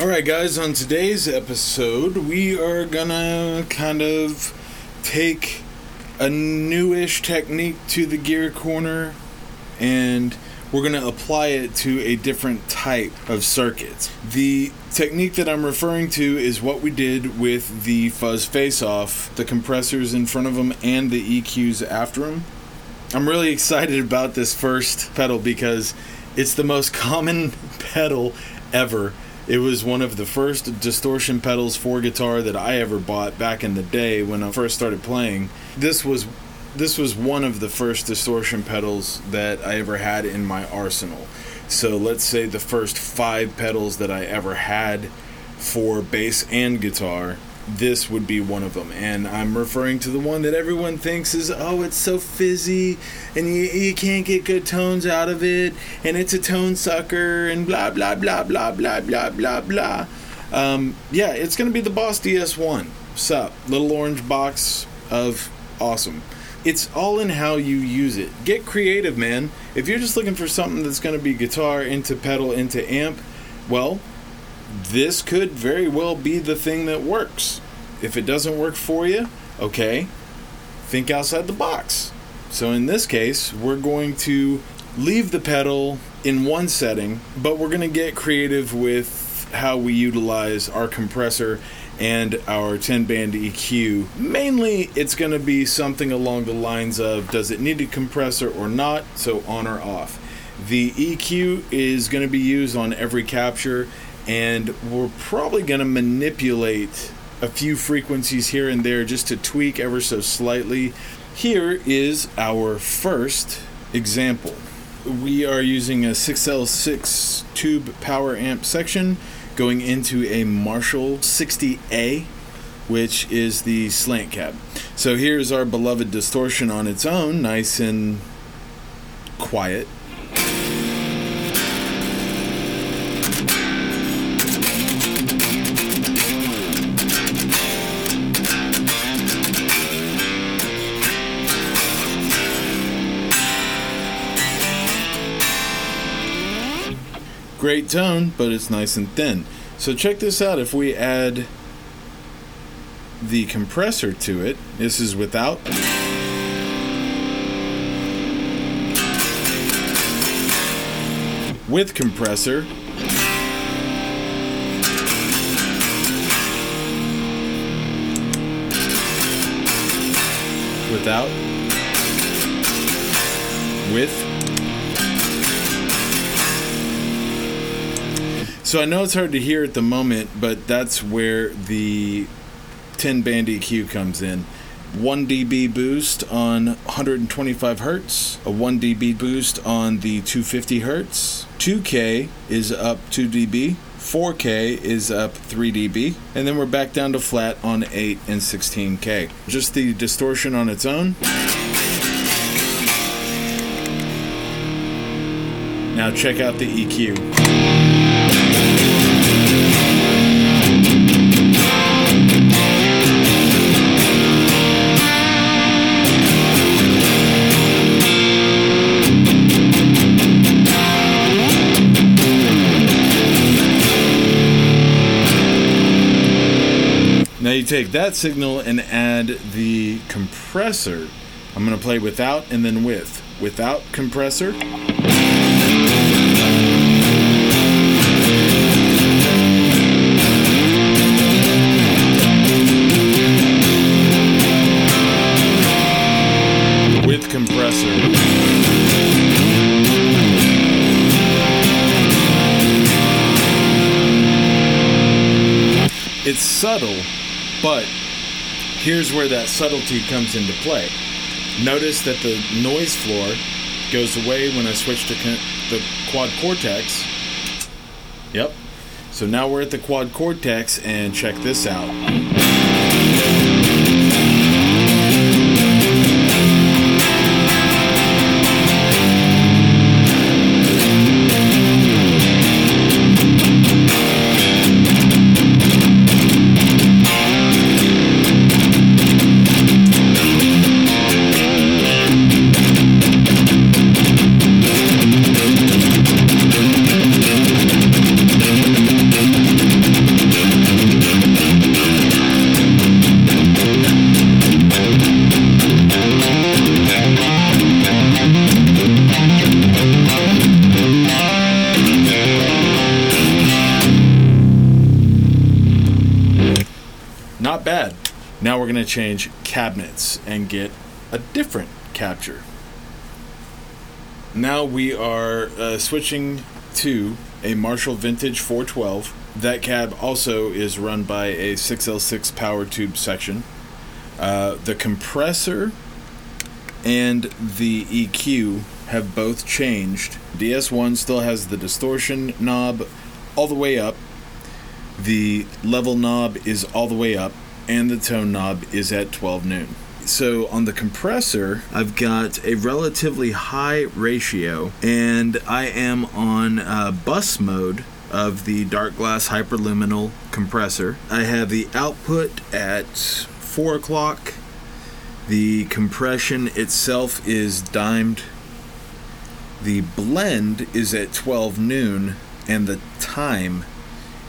Alright, guys, on today's episode, we are gonna kind of take a newish technique to the gear corner and we're gonna apply it to a different type of circuits. The technique that I'm referring to is what we did with the fuzz face off, the compressors in front of them and the EQs after them. I'm really excited about this first pedal because it's the most common pedal ever it was one of the first distortion pedals for guitar that I ever bought back in the day when I first started playing. This was this was one of the first distortion pedals that I ever had in my arsenal. So let's say the first 5 pedals that I ever had for bass and guitar this would be one of them. And I'm referring to the one that everyone thinks is, oh, it's so fizzy and you, you can't get good tones out of it and it's a tone sucker and blah, blah, blah, blah, blah, blah, blah, blah. Um, yeah, it's going to be the Boss DS1. Sup, little orange box of awesome. It's all in how you use it. Get creative, man. If you're just looking for something that's going to be guitar into pedal into amp, well, this could very well be the thing that works. If it doesn't work for you, okay, think outside the box. So in this case, we're going to leave the pedal in one setting, but we're going to get creative with how we utilize our compressor and our 10 band EQ. Mainly, it's going to be something along the lines of does it need a compressor or not, so on or off. The EQ is going to be used on every capture and we're probably going to manipulate a few frequencies here and there just to tweak ever so slightly. Here is our first example. We are using a 6L6 tube power amp section going into a Marshall 60A, which is the slant cab. So here's our beloved distortion on its own, nice and quiet. Great tone, but it's nice and thin. So check this out. If we add the compressor to it, this is without. With compressor. Without. With So I know it's hard to hear at the moment, but that's where the 10 band EQ comes in. 1 dB boost on 125 hertz, a 1 dB boost on the 250 hertz. 2K is up 2 dB, 4K is up 3 dB, and then we're back down to flat on 8 and 16K. Just the distortion on its own. Now check out the EQ. Take that signal and add the compressor. I'm going to play without and then with. Without compressor. With compressor. It's subtle, but here's where that subtlety comes into play. Notice that the noise floor goes away when I switch to the quad cortex. Yep. So now we're at the quad cortex, and check this out. To change cabinets and get a different capture. Now we are uh, switching to a Marshall Vintage 412. That cab also is run by a 6L6 power tube section. Uh, the compressor and the EQ have both changed. DS1 still has the distortion knob all the way up, the level knob is all the way up, and the tone knob is at 12 noon. So on the compressor, I've got a relatively high ratio, and I am on uh, bus mode of the Darkglass hyperluminal compressor. I have the output at 4 o'clock. The compression itself is dimed. The blend is at 12 noon, and the time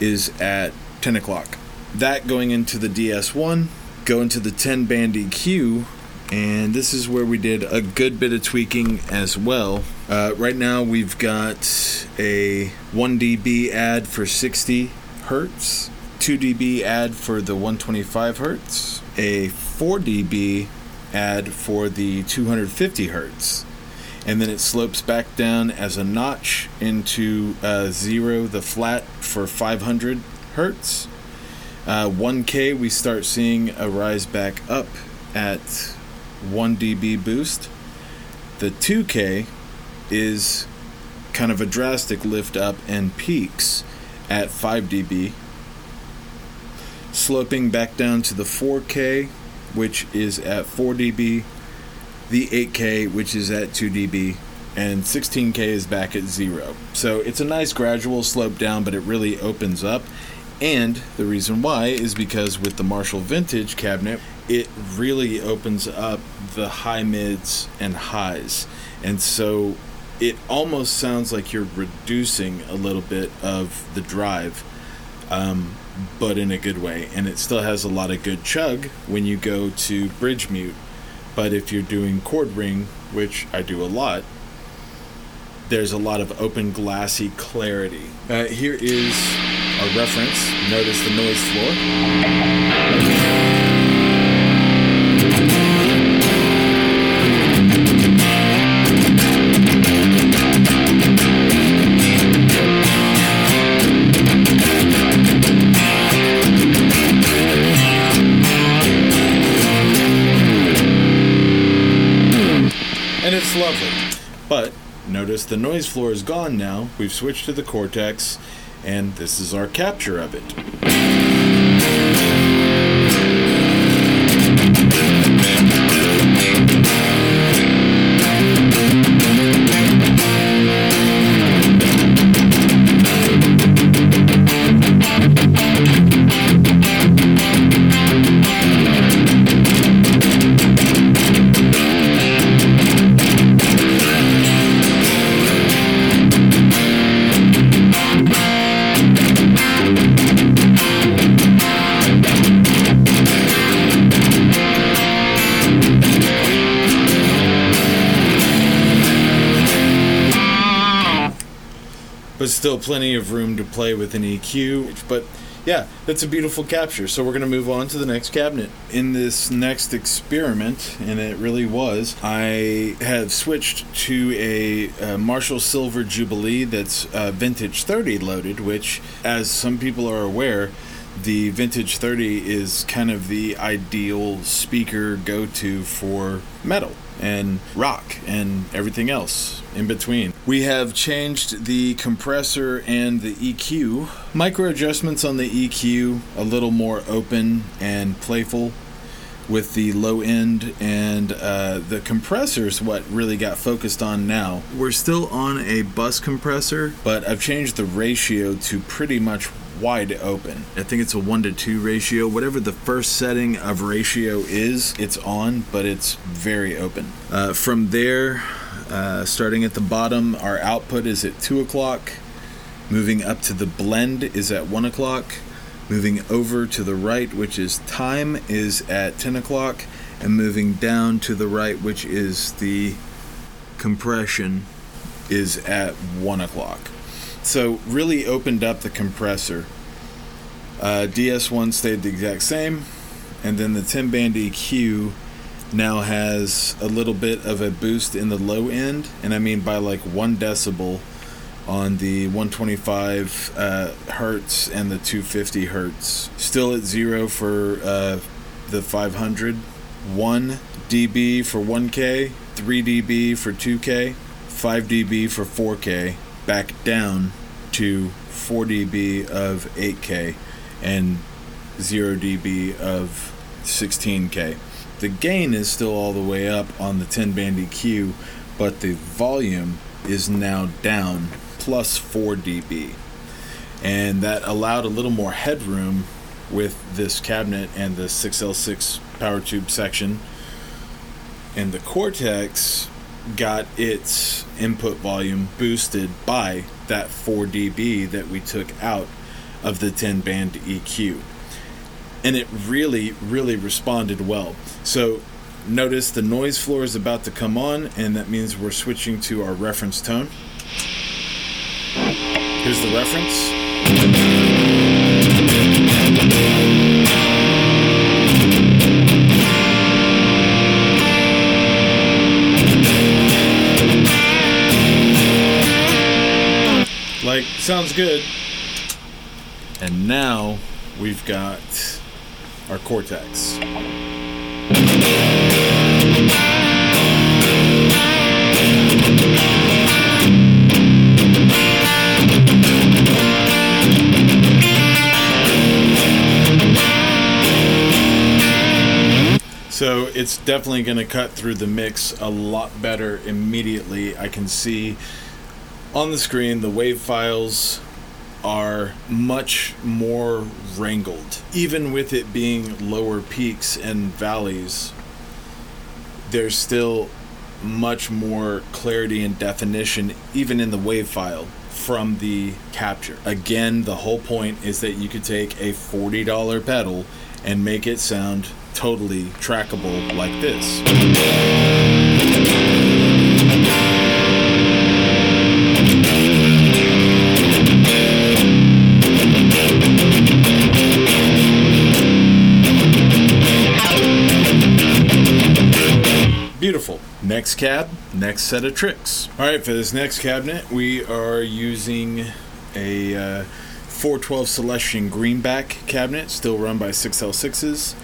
is at 10 o'clock. That going into the DS1 go into the 10 band EQ, and this is where we did a good bit of tweaking as well. Uh, right now, we've got a 1 dB add for 60 hertz, 2 dB add for the 125 hertz, a 4 dB add for the 250 hertz. And then it slopes back down as a notch into uh, zero, the flat for 500 hertz. Uh, 1K, we start seeing a rise back up at 1 dB boost. The 2K is kind of a drastic lift up and peaks at 5 dB. Sloping back down to the 4K, which is at 4 dB, the 8K, which is at 2 dB, and 16K is back at 0. So it's a nice gradual slope down, but it really opens up and the reason why is because with the Marshall Vintage cabinet, it really opens up the high mids and highs. And so it almost sounds like you're reducing a little bit of the drive, um, but in a good way. And it still has a lot of good chug when you go to bridge mute. But if you're doing chord ring, which I do a lot, there's a lot of open glassy clarity. Uh, here is a reference. Notice the noise floor. and it's lovely. But notice the noise floor is gone now. We've switched to the Cortex, and this is our capture of it. But still plenty of room to play with an EQ. But yeah, that's a beautiful capture. So we're going to move on to the next cabinet. In this next experiment, and it really was, I have switched to a, a Marshall Silver Jubilee that's uh, vintage 30 loaded, which, as some people are aware, the vintage 30 is kind of the ideal speaker go to for metal and rock and everything else in between. We have changed the compressor and the EQ. Micro adjustments on the EQ, a little more open and playful with the low end and uh, the compressors what really got focused on now. We're still on a bus compressor. But i've changed the ratio to pretty much wide open. I think it's a 1 to 2 ratio. Whatever the first setting of ratio is it's on but it's very open. Uh, from there uh, starting at the bottom our output is at 2 o'clock. Moving up to the blend is at 1 o'clock Moving over to the right, which is time, is at 10 o'clock, and moving down to the right, which is the compression, is at 1 o'clock. So, really opened up the compressor. Uh, DS1 stayed the exact same. and then the 10 band EQ now has a little bit of a boost in the low end, and I mean by like one decibel on the 125 uh, hertz and the 250 hertz. Still at zero for uh, the 500. 1 dB for 1K, 3 dB for 2K, 5 dB for 4K, back down to 4 dB of 8K, and 0 dB of 16K. The gain is still all the way up on the 10 band EQ, but the volume is now down plus 4 dB. And that allowed a little more headroom with this cabinet and the 6L6 power tube section. And the Cortex got its input volume boosted by that 4 dB that we took out of the 10 band EQ and it really, really responded well. So notice the noise floor is about to come on, and that means we're switching to our reference tone. Here's the reference. Like, sounds good. And now we've got our cortex. So it's definitely going to cut through the mix a lot better immediately. I can see on the screen the wave files are much more wrangled. Even with it being lower peaks and valleys, there's still much more clarity and definition, even in the wave file from the capture. Again, the whole point is that you could take a $40 pedal and make it sound totally trackable like this. Beautiful. Next cab, next set of tricks. All right, for this next cabinet, we are using a uh, 412 Celestion greenback cabinet, still run by 6L6s.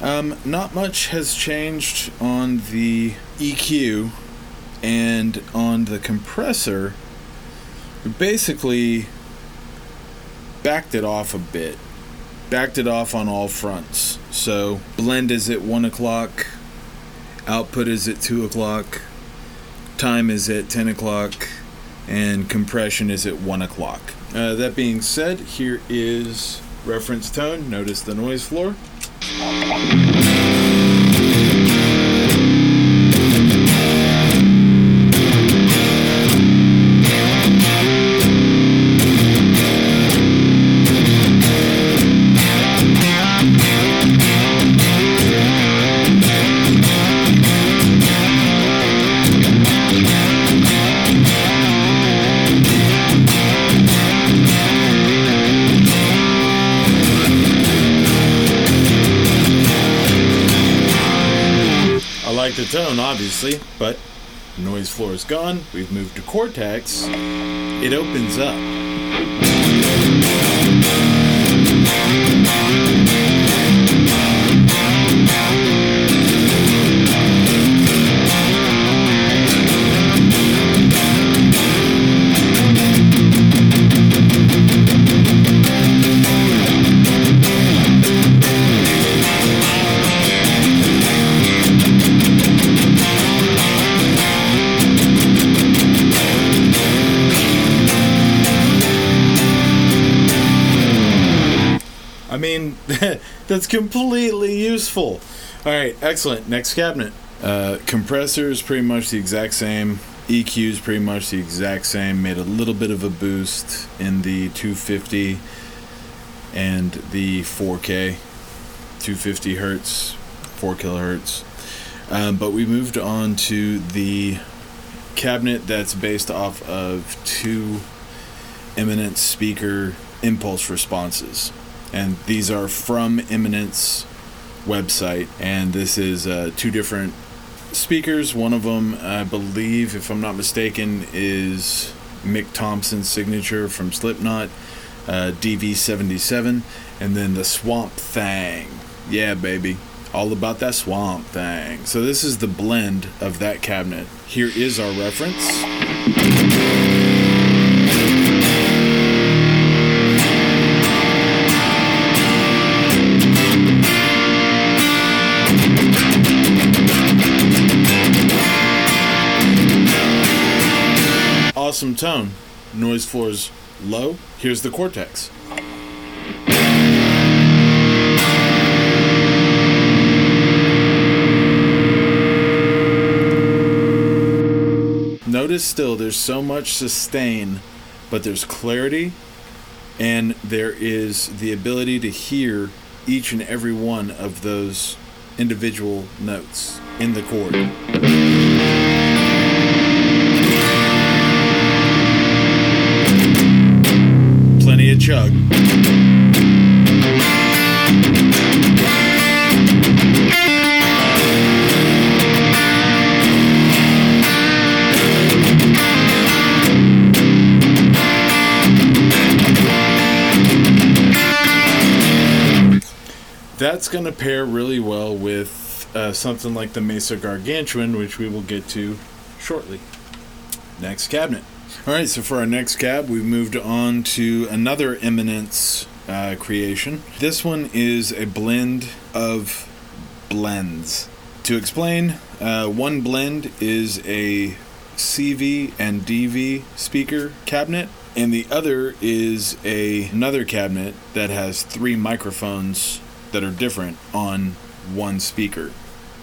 Um, not much has changed on the EQ and on the compressor. We basically backed it off a bit, backed it off on all fronts. So blend is at 1 o'clock output is at 2 o'clock, time is at 10 o'clock, and compression is at 1 o'clock. Uh, that being said, here is reference tone. Notice the noise floor. Thank you. Tone, obviously, but noise floor is gone. We've moved to Cortex. It opens up. That's completely useful. All right, excellent. Next cabinet. Uh, compressor is pretty much the exact same. EQ is pretty much the exact same. Made a little bit of a boost in the 250 and the 4K, 250 hertz, 4 kilohertz. Um, but we moved on to the cabinet that's based off of two Eminence speaker impulse responses and these are from Eminence website, and this is uh, two different speakers. One of them, I believe, if I'm not mistaken, is Mick Thomson's signature from Slipknot, uh, DV77, and then the Swamp Thing. Yeah, baby. All about that swamp thing. So, this is the blend of that cabinet. Here is our reference. Tone. Noise floor is low. Here's the Cortex. Notice still there's so much sustain, but there's clarity and there is the ability to hear each and every one of those individual notes in the chord. Chug. That's going to pair really well with uh, something like the Mesa Gargantuan, which we will get to shortly. Next cabinet. All right, so for our next cab, we've moved on to another Eminence uh, creation. This one is a blend of blends. To explain, uh, one blend is a CV and DV speaker cabinet, and the other is a another cabinet that has three microphones that are different on one speaker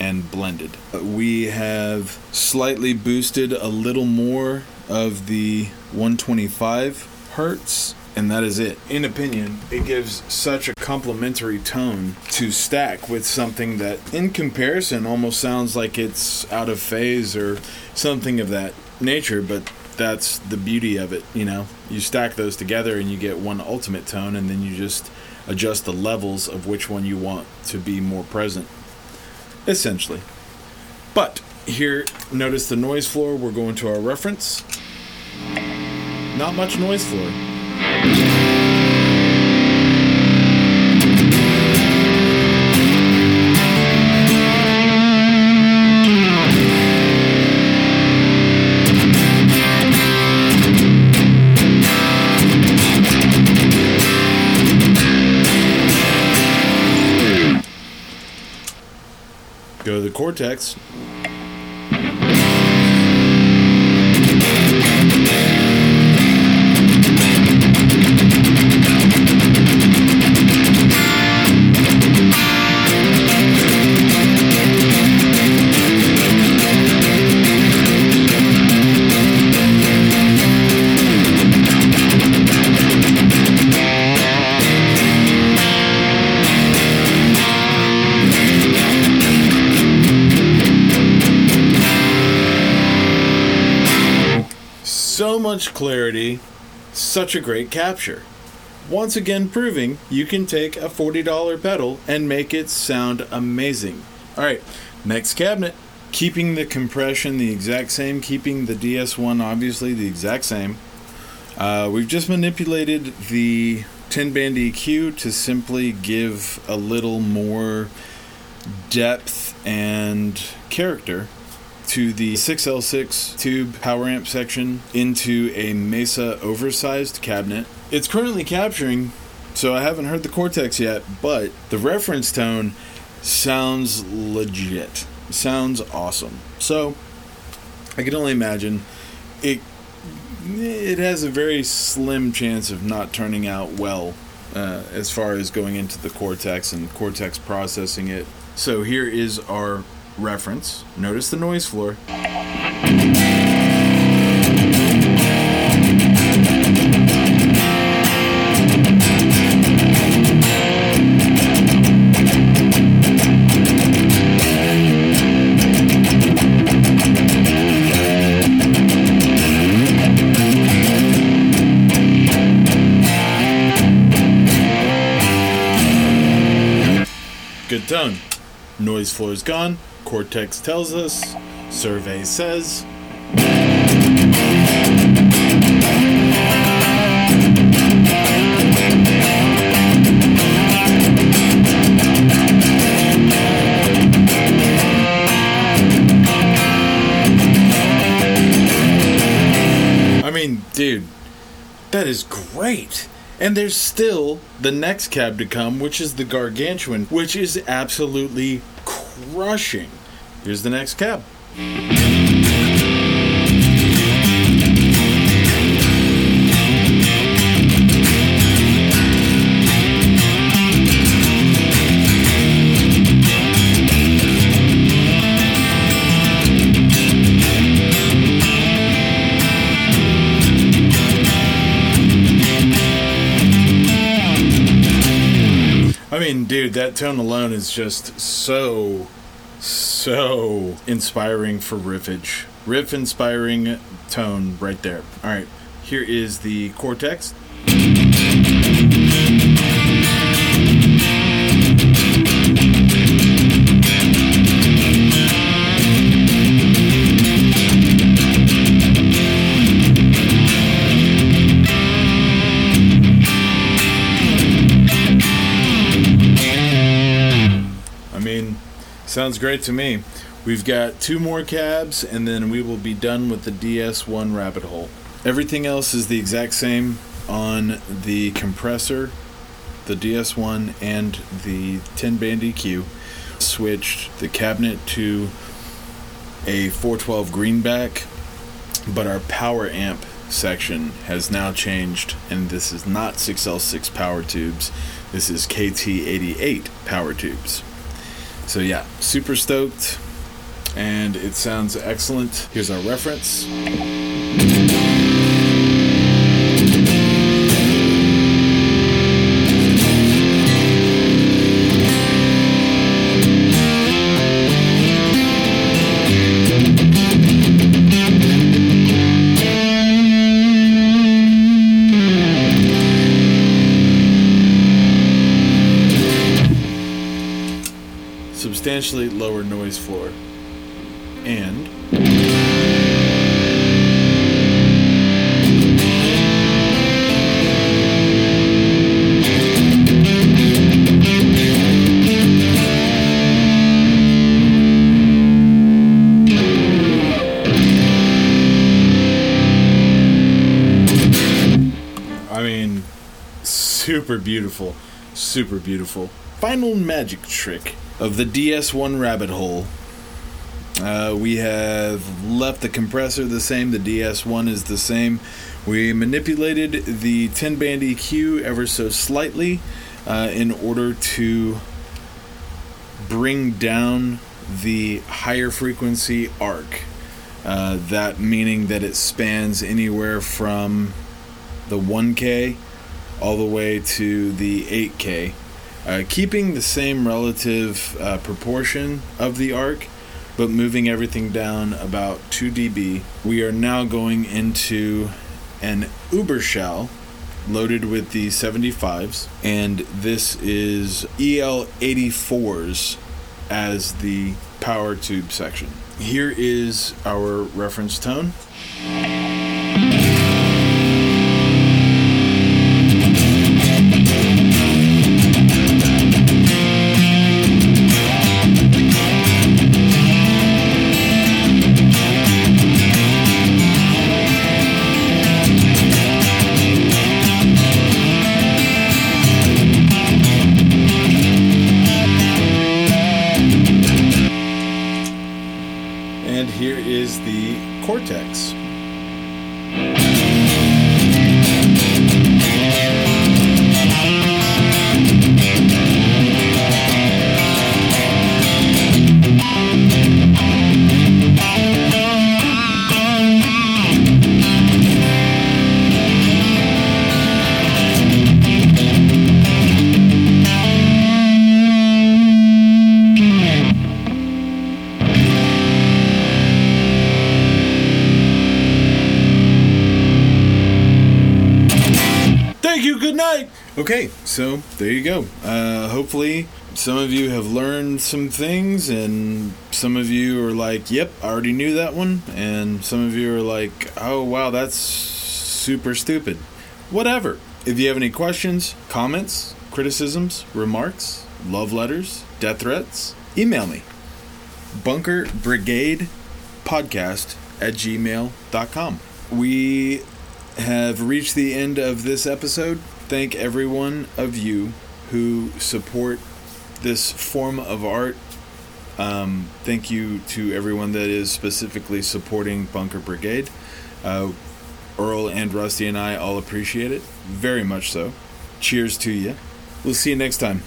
and blended. We have slightly boosted a little more of the 125 hertz and that is it. In opinion, it gives such a complementary tone to stack with something that, in comparison, almost sounds like it's out of phase or something of that nature, but that's the beauty of it, you know? You stack those together and you get one ultimate tone, and then you just adjust the levels of which one you want to be more present, essentially. But here, notice the noise floor. We're going to our reference. Not much noise floor. Go to the cortex. So much clarity, such a great capture. Once again, proving you can take a $40 pedal and make it sound amazing. All right, next cabinet. Keeping the compression the exact same, keeping the DS1 obviously the exact same. Uh, we've just manipulated the 10 band EQ to simply give a little more depth and character to the 6L6 tube power amp section into a Mesa oversized cabinet. It's currently capturing, so I haven't heard the Cortex yet, but the reference tone sounds legit. Sounds awesome. So I can only imagine it it has a very slim chance of not turning out well uh, as far as going into the cortex and cortex processing it. So here is our reference. Notice the noise floor. Good tone. Noise floor is gone. Cortex tells us. Survey says. I mean, dude, that is great. And there's still the next cab to come, which is the Gargantuan, which is absolutely crushing. Here's the next cab. Mean, dude, that tone alone is just so, so inspiring for riffage. Riff inspiring tone right there. All right, here is the Cortex. Sounds great to me. We've got two more cabs, and then we will be done with the DS1 rabbit hole. Everything else is the exact same on the compressor, the DS1, and the 10 band EQ. Switched the cabinet to a 412 greenback, but our power amp section has now changed, and this is not 6L6 power tubes. This is KT88 power tubes. So yeah, super stoked, and it sounds excellent. Here's our reference. Substantially lower noise floor, and I mean, super beautiful, super beautiful. Final magic trick of the DS1 rabbit hole. Uh, we have left the compressor the same, the DS1 is the same. We manipulated the 10 band EQ ever so slightly uh, in order to bring down the higher frequency arc. Uh, that meaning that it spans anywhere from the 1K all the way to the 8K, uh, keeping the same relative uh, proportion of the arc, but moving everything down about 2 dB. We are now going into an Uberschall loaded with the 75s, and this is EL84s as the power tube section. Here is our reference tone. Thank you. Good night. Okay, so there you go. Uh, hopefully, some of you have learned some things, and some of you are like, yep, I already knew that one. And some of you are like, oh, wow, that's super stupid. Whatever. If you have any questions, comments, criticisms, remarks, love letters, death threats, email me. Bunker Brigade Podcast at gmail.com. We have reached the end of this episode. Thank every one of you who support this form of art. Um, thank you to everyone that is specifically supporting Bunker Brigade. Uh, Earl and Rusty and I all appreciate it very much so. Cheers to you. We'll see you next time.